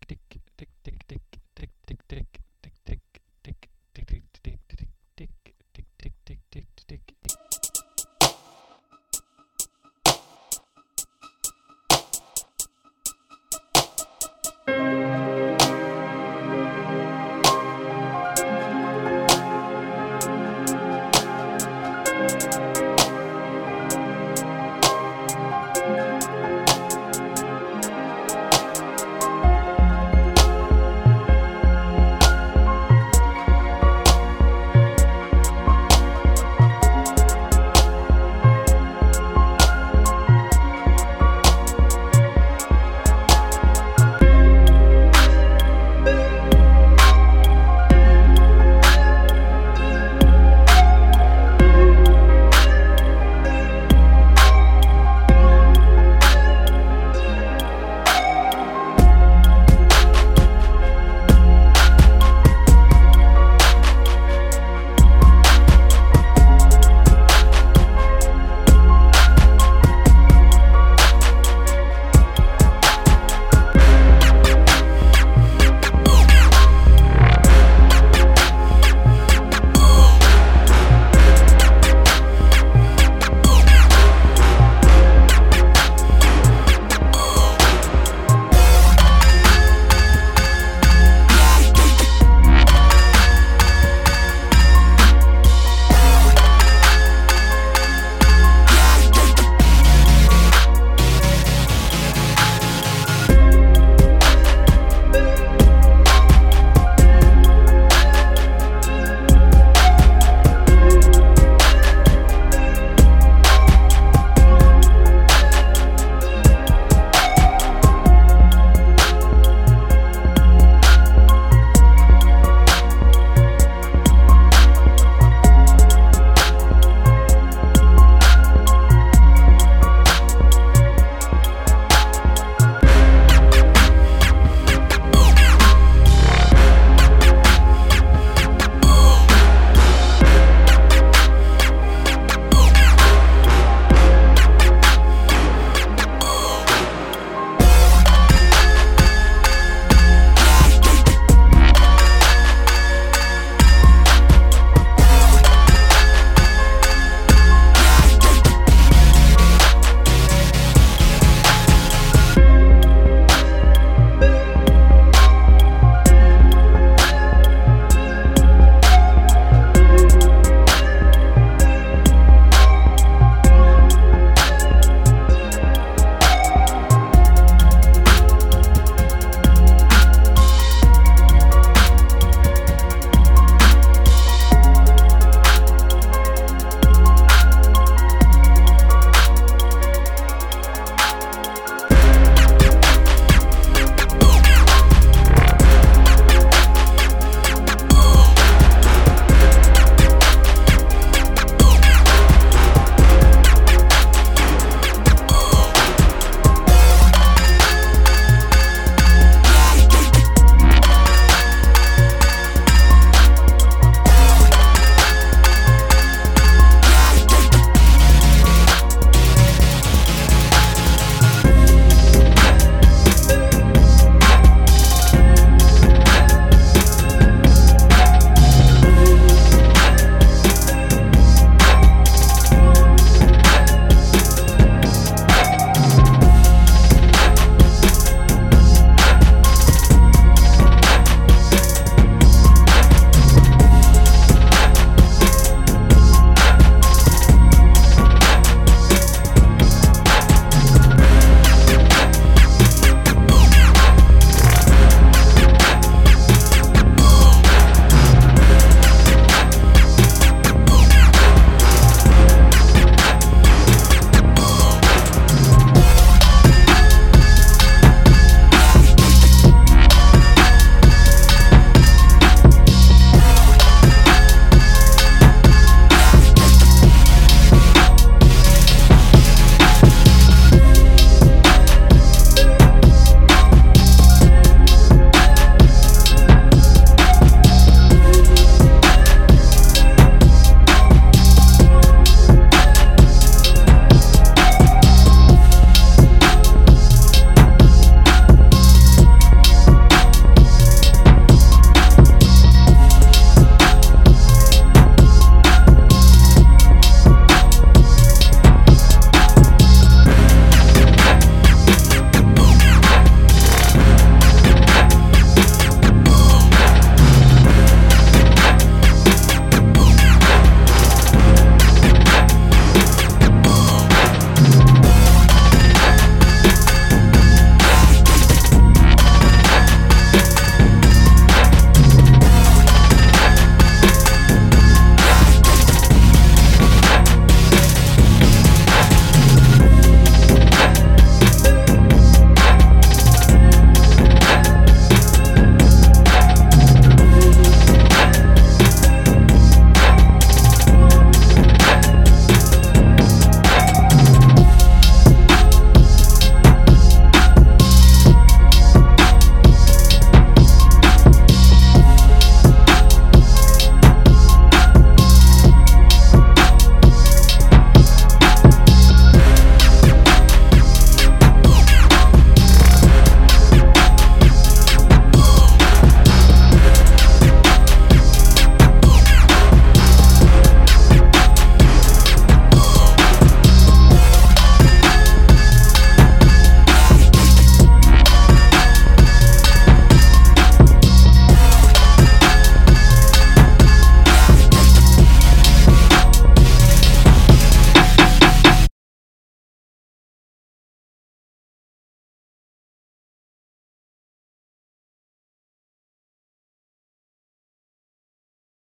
hectic